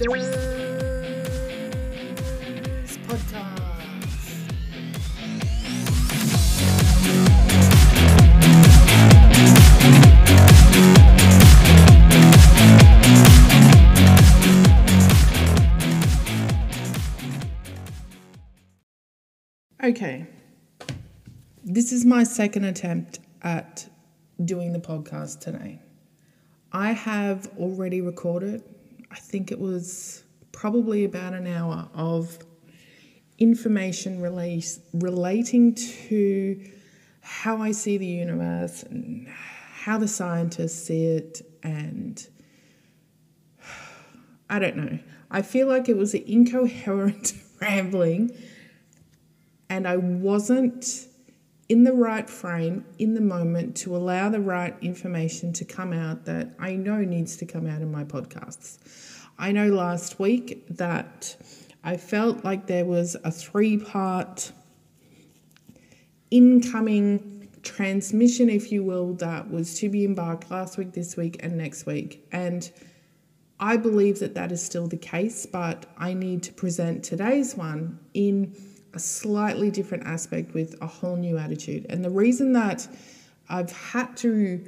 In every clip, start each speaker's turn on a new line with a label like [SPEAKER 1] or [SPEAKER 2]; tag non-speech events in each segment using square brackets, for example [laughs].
[SPEAKER 1] Podcast. Okay. This is my second attempt at doing the podcast today. I have already recorded, I think it was probably about an hour of information release relating to how I see the universe and how the scientists see it. And [sighs] I don't know. I feel like it was an incoherent [laughs] rambling and I wasn't in the right frame in the moment to allow the right information to come out that I know needs to come out in my podcasts. I know last week that I felt like there was a three part incoming transmission, if you will, that was to be embarked last week, this week, and next week. And I believe that that is still the case, but I need to present today's one in a slightly different aspect with a whole new attitude. And the reason that I've had to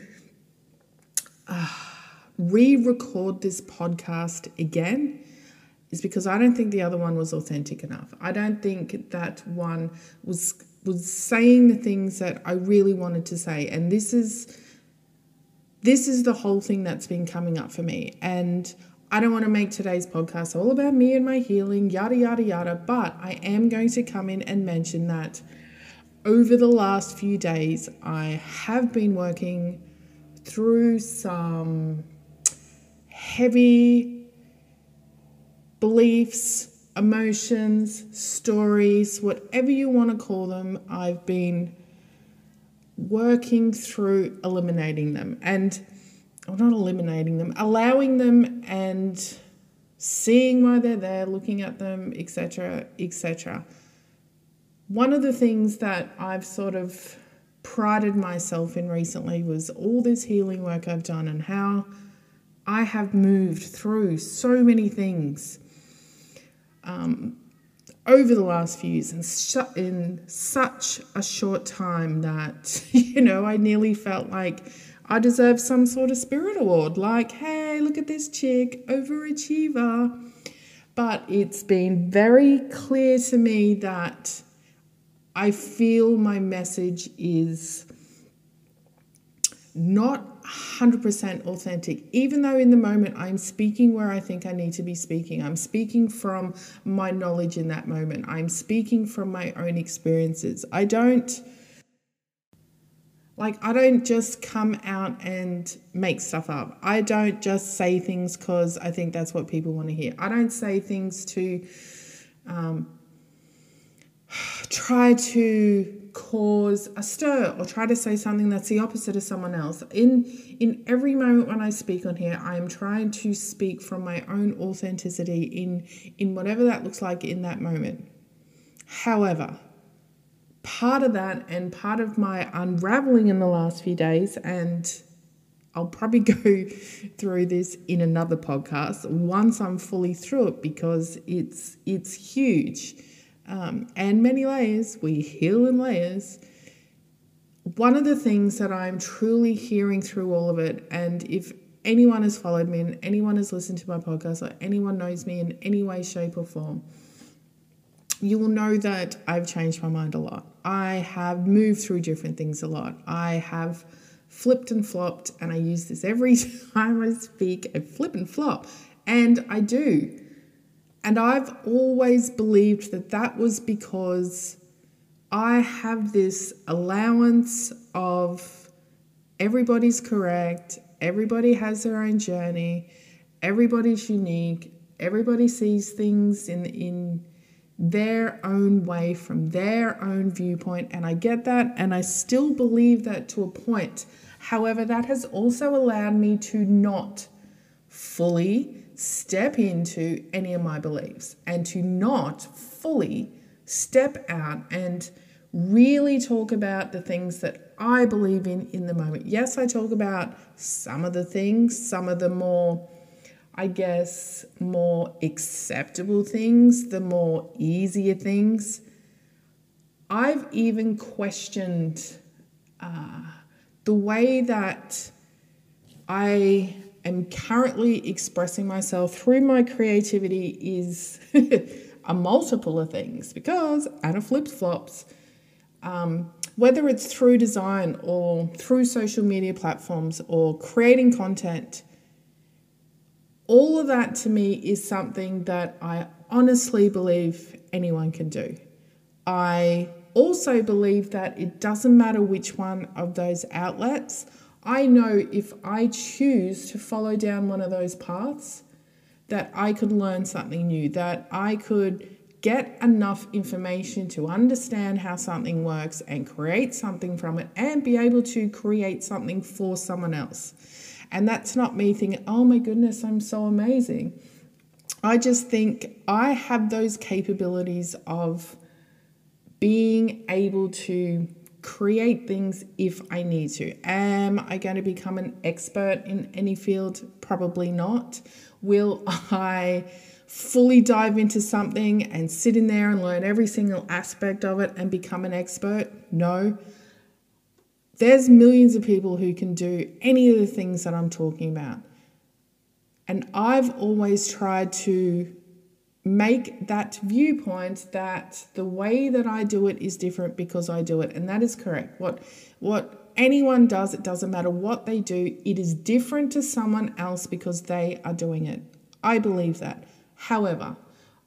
[SPEAKER 1] uh, re record this podcast again is because I don't think the other one was authentic enough. I don't think that one was was saying the things that I really wanted to say. And this is this is the whole thing that's been coming up for me. And I don't want to make today's podcast all about me and my healing, yada, yada, yada, but I am going to come in and mention that over the last few days, I have been working through some heavy beliefs, emotions, stories, whatever you want to call them. I've been working through eliminating them. And or not eliminating them, allowing them and seeing why they're there, looking at them, etc., etc. One of the things that I've sort of prided myself in recently was all this healing work I've done and how I have moved through so many things um, over the last few years and sh- in such a short time that, [laughs] you know, I nearly felt like I deserve some sort of spirit award, like, hey, look at this chick, overachiever. But it's been very clear to me that I feel my message is not 100% authentic, even though in the moment I'm speaking where I think I need to be speaking. I'm speaking from my knowledge in that moment, I'm speaking from my own experiences. I don't like, I don't just come out and make stuff up. I don't just say things because I think that's what people want to hear. I don't say things to um, [sighs] try to cause a stir or try to say something that's the opposite of someone else. In in every moment when I speak on here, I am trying to speak from my own authenticity in in whatever that looks like in that moment. However, part of that and part of my unraveling in the last few days, and I'll probably [laughs] go through this in another podcast once I'm fully through it because it's it's huge um, and many layers. We heal in layers. One of the things that I'm truly hearing through all of it, and if anyone has followed me and anyone has listened to my podcast or anyone knows me in any way, shape, or form, you will know that I've changed my mind a lot. I have moved through different things a lot. I have flipped and flopped, and I use this every [laughs] time I speak. I flip and flop, and I do. And I've always believed that that was because I have this allowance of everybody's correct, everybody has their own journey, everybody's unique, everybody sees things in in their own way from their own viewpoint. And I get that, and I still believe that to a point. However, that has also allowed me to not fully step into any of my beliefs and to not fully step out and really talk about the things that I believe in in the moment. Yes, I talk about some of the things, some of the more I guess, more acceptable things, the more easier things. I've even questioned uh, the way that I am currently expressing myself through my creativity is [laughs] a multiple of things because Anna flips flops. Um, whether it's through design or through social media platforms or creating content, all of that to me is something that I honestly believe anyone can do. I also believe that it doesn't matter which one of those outlets. I know if I choose to follow down one of those paths, that I could learn something new, that I could get enough information to understand how something works and create something from it and be able to create something for someone else. And that's not me thinking, oh my goodness, I'm so amazing. I just think I have those capabilities of being able to create things if I need to. Am I going to become an expert in any field? Probably not. Will I fully dive into something and sit in there and learn every single aspect of it and become an expert? No. There's millions of people who can do any of the things that I'm talking about. And I've always tried to make that viewpoint that the way that I do it is different because I do it. And that is correct. What what anyone does it doesn't matter what they do it is different to someone else because they are doing it. I believe that. However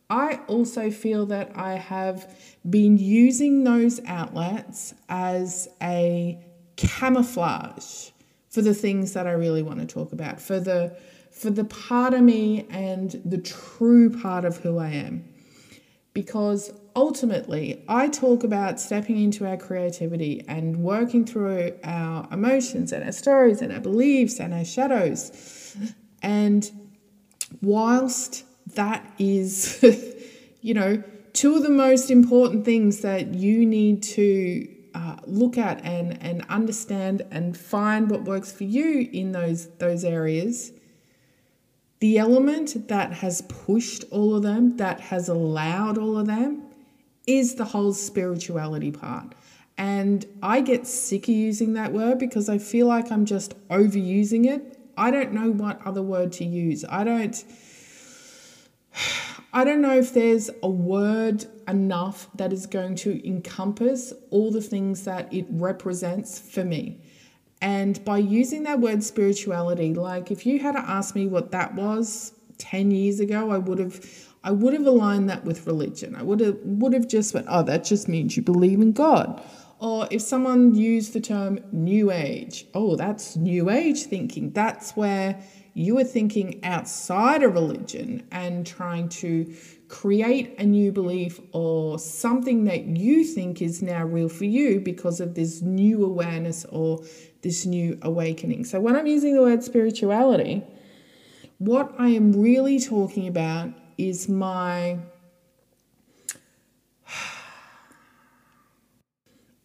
[SPEAKER 1] I also feel that I have been using those outlets as a camouflage for the things that I really want to talk about for the for the part of me and the true part of who I am. Because ultimately, I talk about stepping into our creativity and working through our emotions and our stories and our beliefs and our shadows. And whilst that is, [laughs] you know, two of the most important things that you need to uh, look at and, and understand and find what works for you in those those areas the element that has pushed all of them, that has allowed all of them, is the whole spirituality part. And I get sick of using that word because I feel like I'm just overusing it. I don't know what other word to use. I don't [sighs] I don't know if there's a word enough that is going to encompass all the things that it represents for me. And by using that word spirituality, like if you had to ask me what that was 10 years ago, I would have I would have aligned that with religion. I would have would have just went, oh, that just means you believe in God. Or if someone used the term new age, oh, that's new age thinking. That's where you are thinking outside of religion and trying to create a new belief or something that you think is now real for you because of this new awareness or this new awakening. So, when I'm using the word spirituality, what I am really talking about is my [sighs]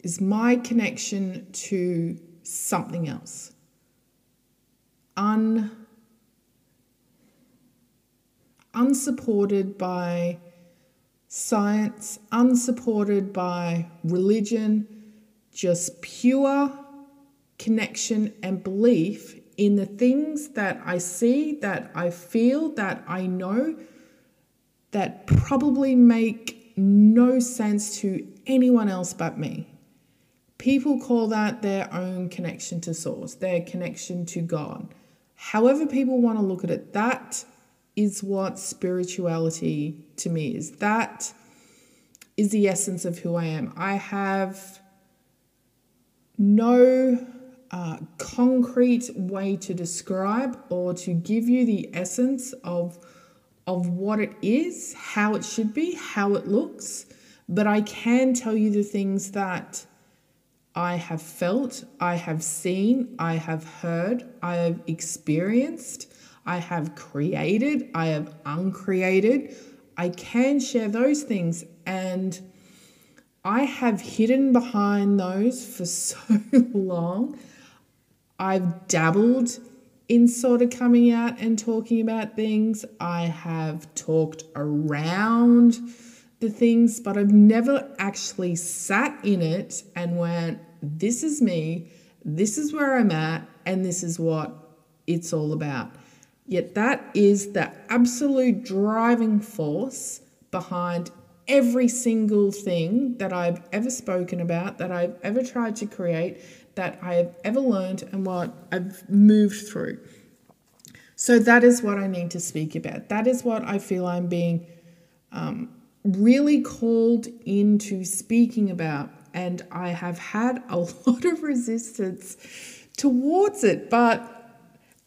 [SPEAKER 1] is my connection to something else. Un unsupported by science, unsupported by religion, just pure connection and belief in the things that I see, that I feel, that I know, that probably make no sense to anyone else but me. People call that their own connection to source, their connection to God. However, people want to look at it, that is what spirituality to me is. That is the essence of who I am. I have no uh, concrete way to describe or to give you the essence of of what it is, how it should be, how it looks, but I can tell you the things that I have felt, I have seen, I have heard, I have experienced, I have created, I have uncreated. I can share those things and I have hidden behind those for so [laughs] long. I've dabbled in sort of coming out and talking about things. I have talked around the things, but I've never actually sat in it and went, this is me, this is where I'm at, and this is what it's all about. Yet that is the absolute driving force behind every single thing that I've ever spoken about, that I've ever tried to create, that I have ever learned, and what I've moved through. So that is what I need to speak about. That is what I feel I'm being um, really called into speaking about. And I have had a [laughs] lot of resistance towards it. But,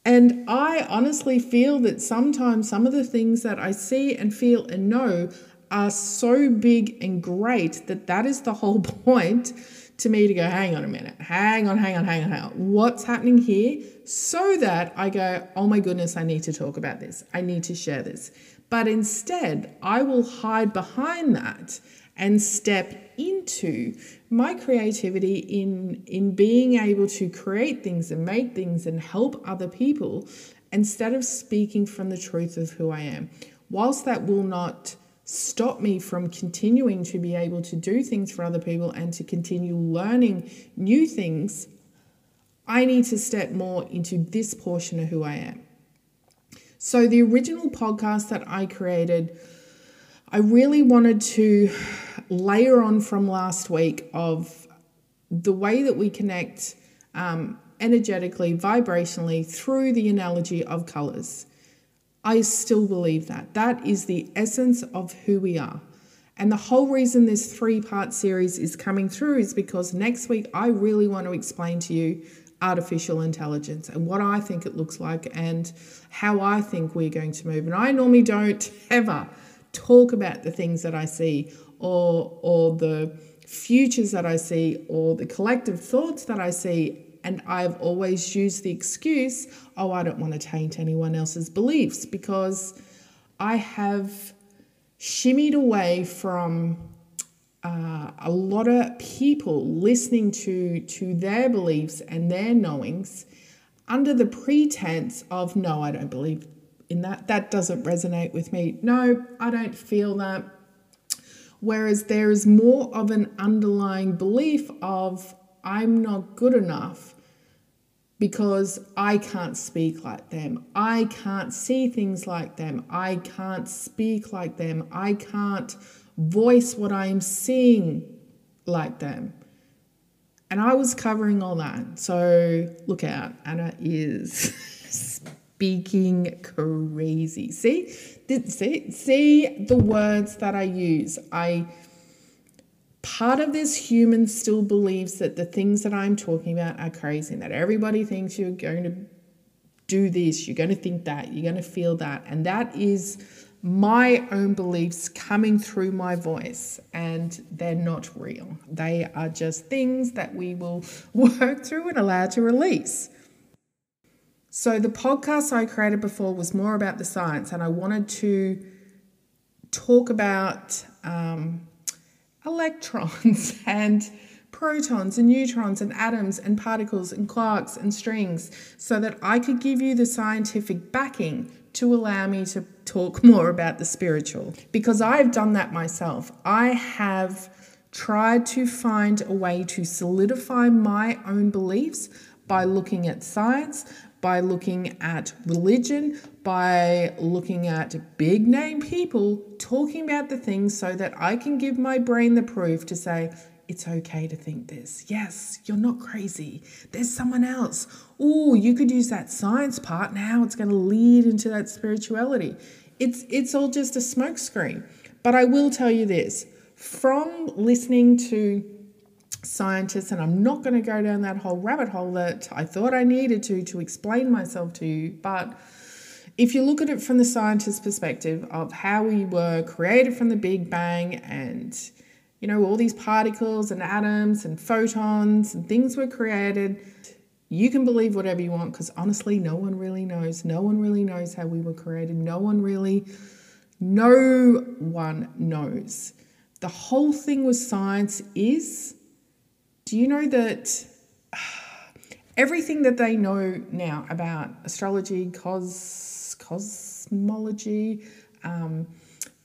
[SPEAKER 1] and I honestly feel that sometimes some of the things that I see and feel and know are so big and great that that is the whole [laughs] point to me to go, hang on a minute, hang on, hang on, hang on, hang on. What's happening here? So that I go, oh my goodness, I need to talk about this. I need to share this. But instead, I will hide behind that and step into my creativity in in being able to create things and make things and help other people instead of speaking from the truth of who I am. Whilst that will not stop me from continuing to be able to do things for other people and to continue learning new things, I need to step more into this portion of who I am. So, the original podcast that I created, I really wanted to layer on from last week of the way that we connect um, energetically, vibrationally through the analogy of colors. I still believe that. That is the essence of who we are. And the whole reason this three part series is coming through is because next week I really want to explain to you artificial intelligence and what I think it looks like and how I think we're going to move. And I normally don't ever talk about the things that I see or or the futures that I see or the collective thoughts that I see and I've always used the excuse, oh, I don't want to taint anyone else's beliefs because I have shimmied away from uh, a lot of people listening to, to their beliefs and their knowings under the pretense of, no, I don't believe in that. That doesn't resonate with me. No, I don't feel that. Whereas there is more of an underlying belief of, I'm not good enough because I can't speak like them. I can't see things like them. I can't speak like them. I can't voice what I'm seeing like them. And I was covering all that. So look out. Anna is [laughs] speaking crazy. See? did See, see the words that I use. I part of this human still believes that the things that I'm talking about are crazy and that everybody thinks you're going to do this, you're going to think that, you're going to feel that. And that is my own beliefs coming through my voice, and they're not real. They are just things that we will [laughs] work through and allow to release. So, the podcast I created before was more about the science, and I wanted to talk about um, electrons [laughs] and protons and neutrons and atoms and particles and quarks and strings so that I could give you the scientific backing to allow me to talk [laughs] more about the spiritual. Because I've done that myself. I have tried to find a way to solidify my own beliefs by looking at science, by looking at religion, by looking at big name people talking about the things so that I can give my brain the proof to say, it's okay to think this. Yes, you're not crazy. There's someone else. Oh, you could use that science part now. It's going to lead into that spirituality. It's it's all just a smokescreen. But I will tell you this: from listening to scientists, and I'm not going to go down that whole rabbit hole that I thought I needed to to explain myself to you, but if you look at it from the scientist perspective of how we were created from the Big Bang and you know all these particles and atoms and photons and things were created you can believe whatever you want because honestly no one really knows. No one really knows how we were created. No one really no one knows. The whole thing with science is do you know that [sighs] everything that they know now about astrology, cos, cosmology, um,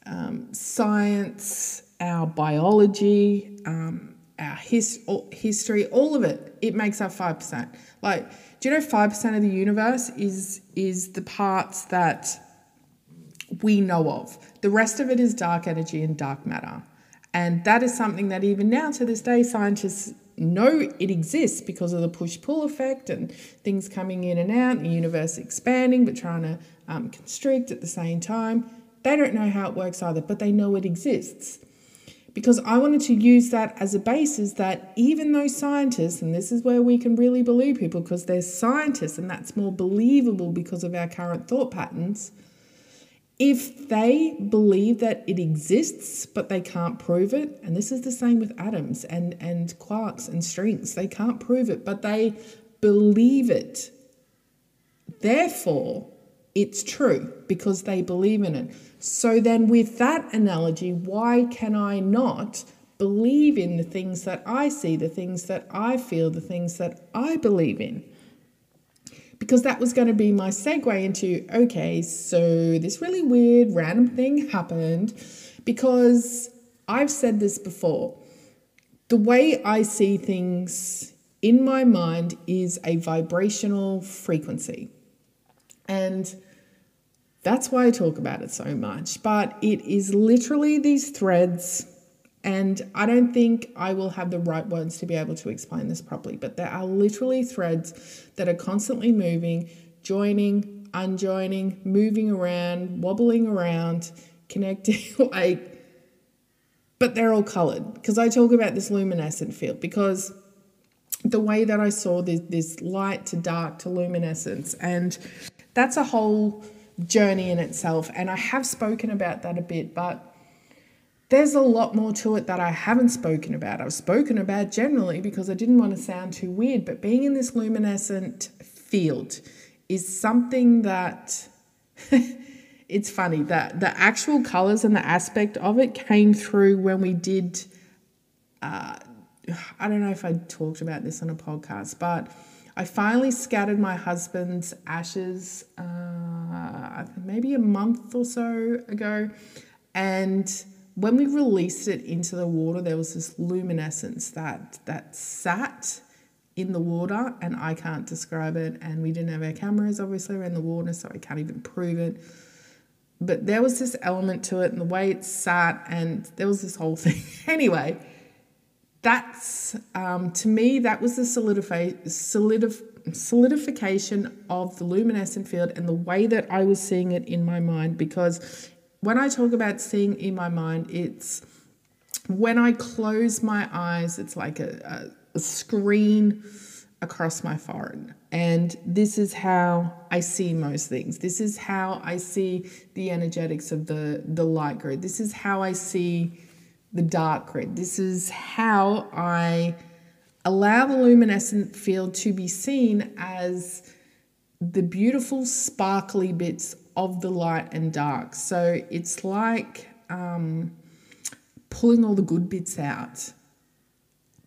[SPEAKER 1] um, science, our biology, um, our his, history, all of it, it makes up 5%. Like, do you know 5% of the universe is, is the parts that we know of? The rest of it is dark energy and dark matter. And that is something that even now to this day, scientists know it exists because of the push pull effect and things coming in and out, the universe expanding but trying to um, constrict at the same time. They don't know how it works either, but they know it exists. Because I wanted to use that as a basis that even though scientists, and this is where we can really believe people because they're scientists and that's more believable because of our current thought patterns, if they believe that it exists but they can't prove it, and this is the same with atoms and, and quarks and strings, they can't prove it, but they believe it. Therefore, it's true because they believe in it. So, then with that analogy, why can I not believe in the things that I see, the things that I feel, the things that I believe in? Because that was going to be my segue into okay, so this really weird random thing happened because I've said this before. The way I see things in my mind is a vibrational frequency. And that's why I talk about it so much. But it is literally these threads and I don't think I will have the right words to be able to explain this properly, but there are literally threads that are constantly moving, joining, unjoining, moving around, wobbling around, connecting, [laughs] like, but they're all colored. Because I talk about this luminescent field, because the way that I saw this, this light to dark to luminescence, and that's a whole journey in itself. And I have spoken about that a bit, but there's a lot more to it that I haven't spoken about. I've spoken about generally because I didn't want to sound too weird, but being in this luminescent field is something that [laughs] it's funny that the actual colors and the aspect of it came through when we did. Uh, I don't know if I talked about this on a podcast, but I finally scattered my husband's ashes uh, maybe a month or so ago, and when we released it into the water, there was this luminescence that that sat in the water, and I can't describe it. And we didn't have our cameras obviously around the water, so I can't even prove it. But there was this element to it, and the way it sat, and there was this whole [laughs] thing. anyway, that's um, to me that was the solidify, solidif- solidification of the luminescent field and the way that I was seeing it in my mind because when I talk about seeing in my mind, it's when I close my eyes, it's like a, a, a screen across my forehead. And this is how I see most things. This is how I see the energetics of the, the light grid. This is how I see the dark grid. This is how I allow the luminescent field to be seen as the beautiful sparkly bits of the light and dark. So it's like um, pulling all the good bits out,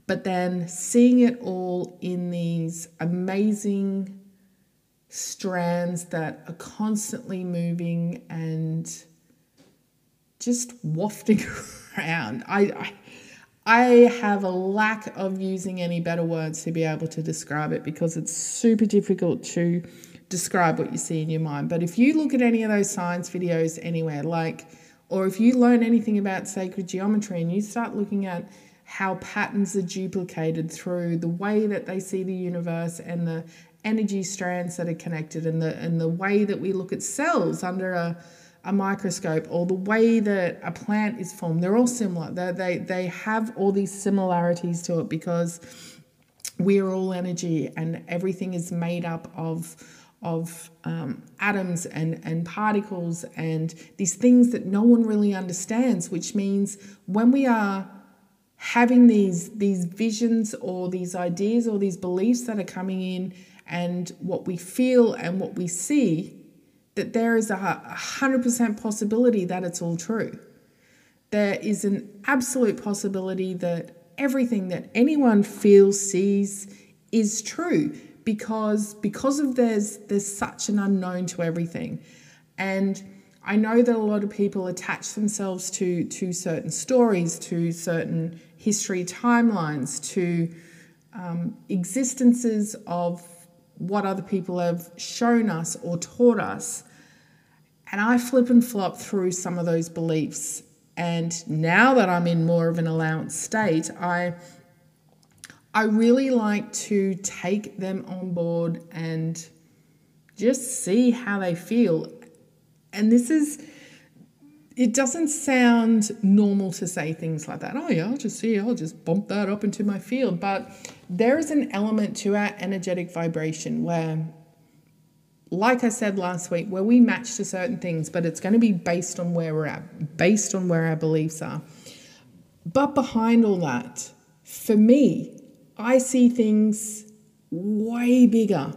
[SPEAKER 1] but then seeing it all in these amazing strands that are constantly moving and just wafting [laughs] around. I, I I have a lack of using any better words to be able to describe it because it's super difficult to describe what you see in your mind. But if you look at any of those science videos anywhere, like, or if you learn anything about sacred geometry and you start looking at how patterns are duplicated through the way that they see the universe and the energy strands that are connected and the and the way that we look at cells under a, a microscope or the way that a plant is formed they're all similar they they, they have all these similarities to it because we're all energy and everything is made up of of um, atoms and, and particles and these things that no one really understands, which means when we are having these, these visions or these ideas or these beliefs that are coming in and what we feel and what we see, that there is a 100% possibility that it's all true. There is an absolute possibility that everything that anyone feels, sees, is true because because of there's there's such an unknown to everything and I know that a lot of people attach themselves to to certain stories, to certain history timelines, to um, existences of what other people have shown us or taught us. And I flip and flop through some of those beliefs. And now that I'm in more of an allowance state, I I really like to take them on board and just see how they feel. And this is, it doesn't sound normal to say things like that. Oh, yeah, I'll just see, I'll just bump that up into my field. But there is an element to our energetic vibration where, like I said last week, where we match to certain things, but it's going to be based on where we're at, based on where our beliefs are. But behind all that, for me, I see things way bigger.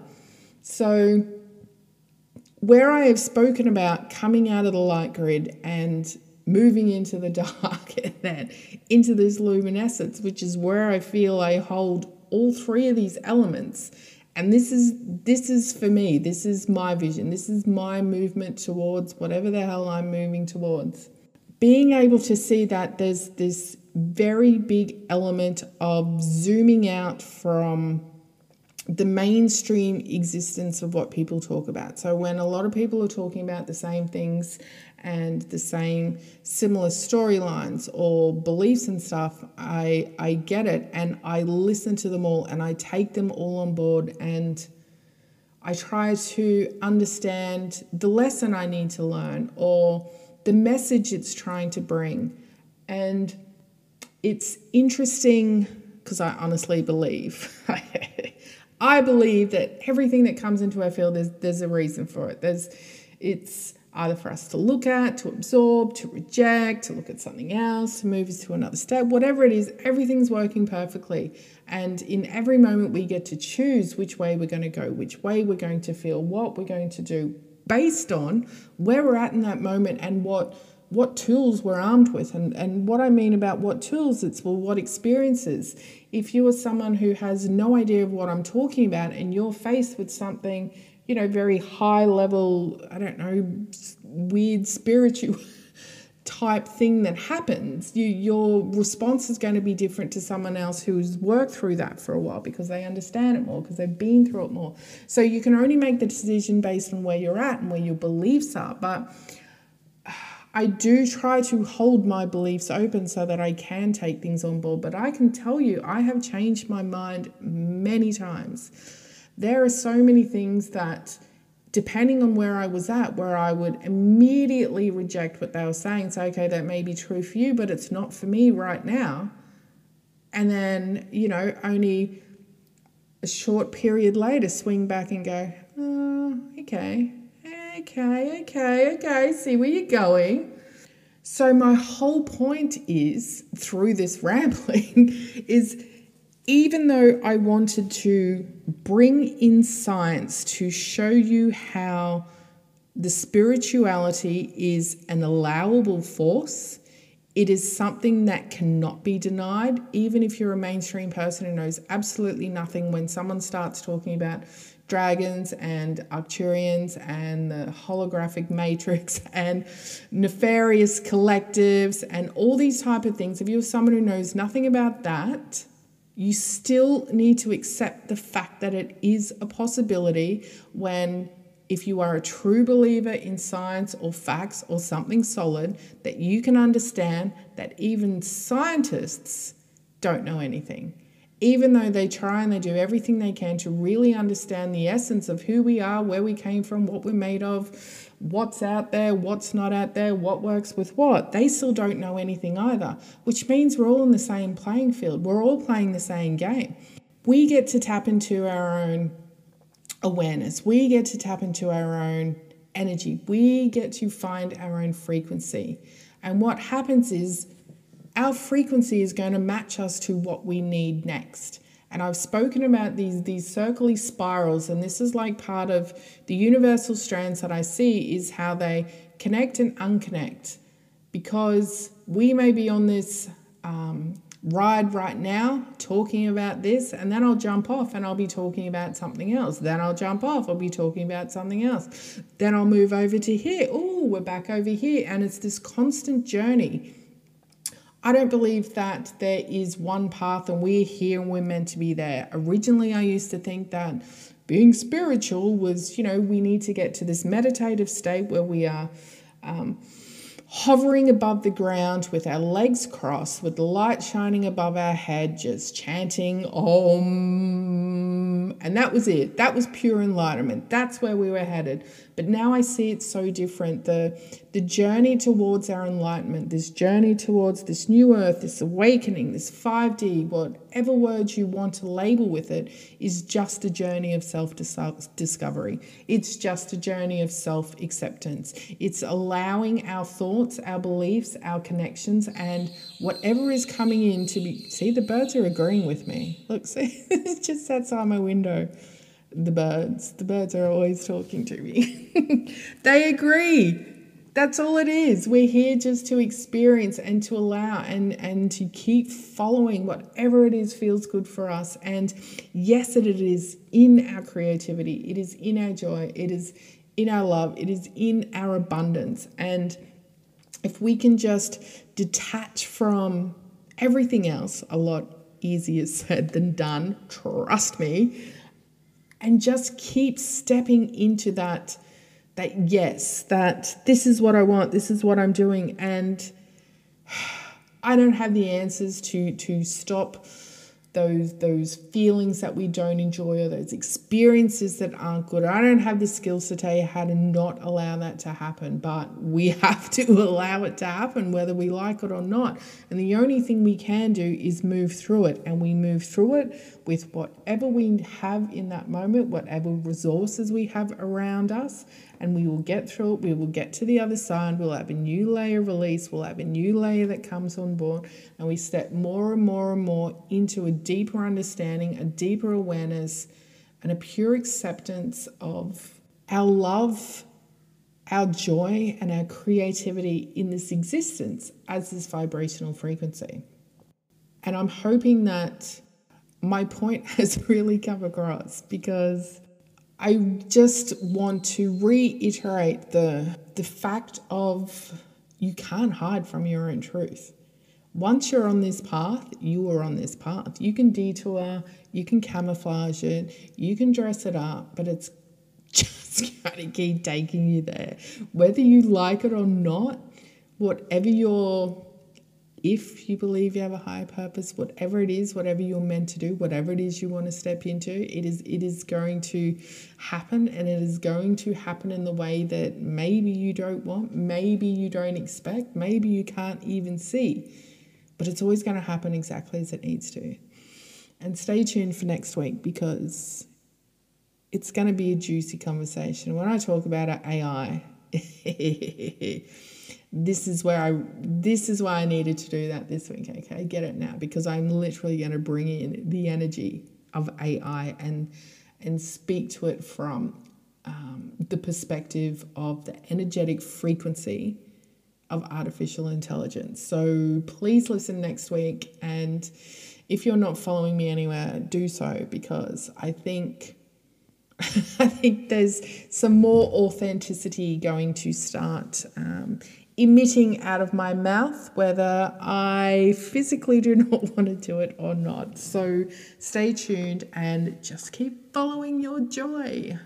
[SPEAKER 1] So, where I have spoken about coming out of the light grid and moving into the [laughs] dark and into this luminescence, which is where I feel I hold all three of these elements. And this is this is for me, this is my vision, this is my movement towards whatever the hell I'm moving towards. Being able to see that there's this very big element of zooming out from the mainstream existence of what people talk about. So, when a lot of people are talking about the same things and the same similar storylines or beliefs and stuff, I, I get it and I listen to them all and I take them all on board and I try to understand the lesson I need to learn or the message it's trying to bring. And it's interesting because I honestly believe. [laughs] I believe that everything that comes into our field, there's, there's a reason for it. There's, it's either for us to look at, to absorb, to reject, to look at something else, to move us to another step, whatever it is, everything's working perfectly. And in every moment, we get to choose which way we're going to go, which way we're going to feel, what we're going to do based on where we're at in that moment and what what tools we're armed with. And, and what I mean about what tools, it's well, what experiences. If you are someone who has no idea of what I'm talking about and you're faced with something, you know, very high level, I don't know, weird spiritual [laughs] type thing that happens, you, your response is going to be different to someone else who's worked through that for a while because they understand it more, because they've been through it more. So you can only make the decision based on where you're at and where your beliefs are. But I do try to hold my beliefs open so that I can take things on board, but I can tell you, I have changed my mind many times. There are so many things that, depending on where I was at, where I would immediately reject what they were saying, say, okay, that may be true for you, but it's not for me right now. And then, you know, only a short period later, swing back and go, oh, okay, okay, okay, okay, see where you're going. So, my whole point is through this [laughs] rambling is even though I wanted to bring in science to show you how the spirituality is an allowable force, it is something that cannot be denied, even if you're a mainstream person who knows absolutely nothing. When someone starts talking about dragons and Arcturians and the holographic matrix [laughs] and nefarious collectives and all these type of things. If you're someone who knows nothing about that you still need to accept the fact that it is a possibility when if you are a true believer in science or facts or something solid that you can understand that even scientists don't know anything even though they try and they do everything they can to really understand the essence of who we are, where we came from, what we're made of, what's out there, what's not out there, what works with what, they still don't know anything either, which means we're all in the same playing field. We're all playing the same game. We get to tap into our own awareness, we get to tap into our own energy, we get to find our own frequency. And what happens is our frequency is going to match us to what we need next. And I've spoken about these these circly spirals, and this is like part of the universal strands that I see is how they connect and unconnect. Because we may be on this um, ride right now talking about this and then I'll jump off and I'll be talking about something else. Then I'll jump off, I'll be talking about something else. Then I'll move over to here. Oh, we're back over here. And it's this constant journey. I don't believe that there is one path and we're here and we're meant to be there. Originally, I used to think that being spiritual was, you know, we need to get to this meditative state where we are. Um, hovering above the ground with our legs crossed, with the light shining above our head, just chanting Om. And that was it. That was pure enlightenment. That's where we were headed. But now I see it so different. The, the journey towards our enlightenment, this journey towards this new earth, this awakening, this 5D, whatever words you want to label with it, is just a journey of self discovery. It's just a journey of self acceptance. It's allowing our thoughts, our beliefs, our connections, and whatever is coming in to be. See, the birds are agreeing with me. Look, [laughs] see, it's just outside my window the birds. The birds are always talking to me. [laughs] they agree. That's all it is. We're here just to experience and to allow and, and to keep following whatever it is feels good for us. And yes, it is in our creativity, it is in our joy, it is in our love, it is in our abundance. And if we can just detach from everything else, a lot easier [laughs] said than done, trust me and just keep stepping into that that yes that this is what i want this is what i'm doing and [sighs] i don't have the answers to to stop those those feelings that we don't enjoy or those experiences that aren't good. I don't have the skills to tell you how to not allow that to happen, but we [laughs] have to allow it to happen whether we like it or not. And the only thing we can do is move through it and we move through it with whatever we have in that moment, whatever resources we have around us, and we will get through it. We will get to the other side. We'll have a new layer release. We'll have a new layer that comes on board, and we step more and more and more into a deeper understanding, a deeper awareness, and a pure acceptance of our love, our joy, and our creativity in this existence as this vibrational frequency. And I'm hoping that my point [laughs] has really come across because I just want to reiterate the the fact of you can't hide from your own truth. Once you're on this path, you are on this path. You can detour, you can camouflage it, you can dress it up, but it's [laughs] just going to keep taking you there. Whether you like it or not, whatever your if you believe you have a higher purpose, whatever it is, whatever you're meant to do, whatever it is you want to step into, it is it is going to happen and it is going to happen in the way that maybe you don't want, maybe you don't expect, maybe you can't even see. But it's always going to happen exactly as it needs to. And stay tuned for next week because it's going to be a juicy conversation. When I talk about AI, [laughs] this is where I this is why I needed to do that this week. Okay, get it now because I'm literally going to bring in the energy of AI and and speak to it from um, the perspective of the energetic frequency of artificial intelligence. So please listen next week, and if you're not following me anywhere, do so because I think. [laughs] I think there's some more authenticity going to start um, emitting out of my mouth, whether I physically do [laughs] not want to do it or not. So stay tuned and just keep following your joy.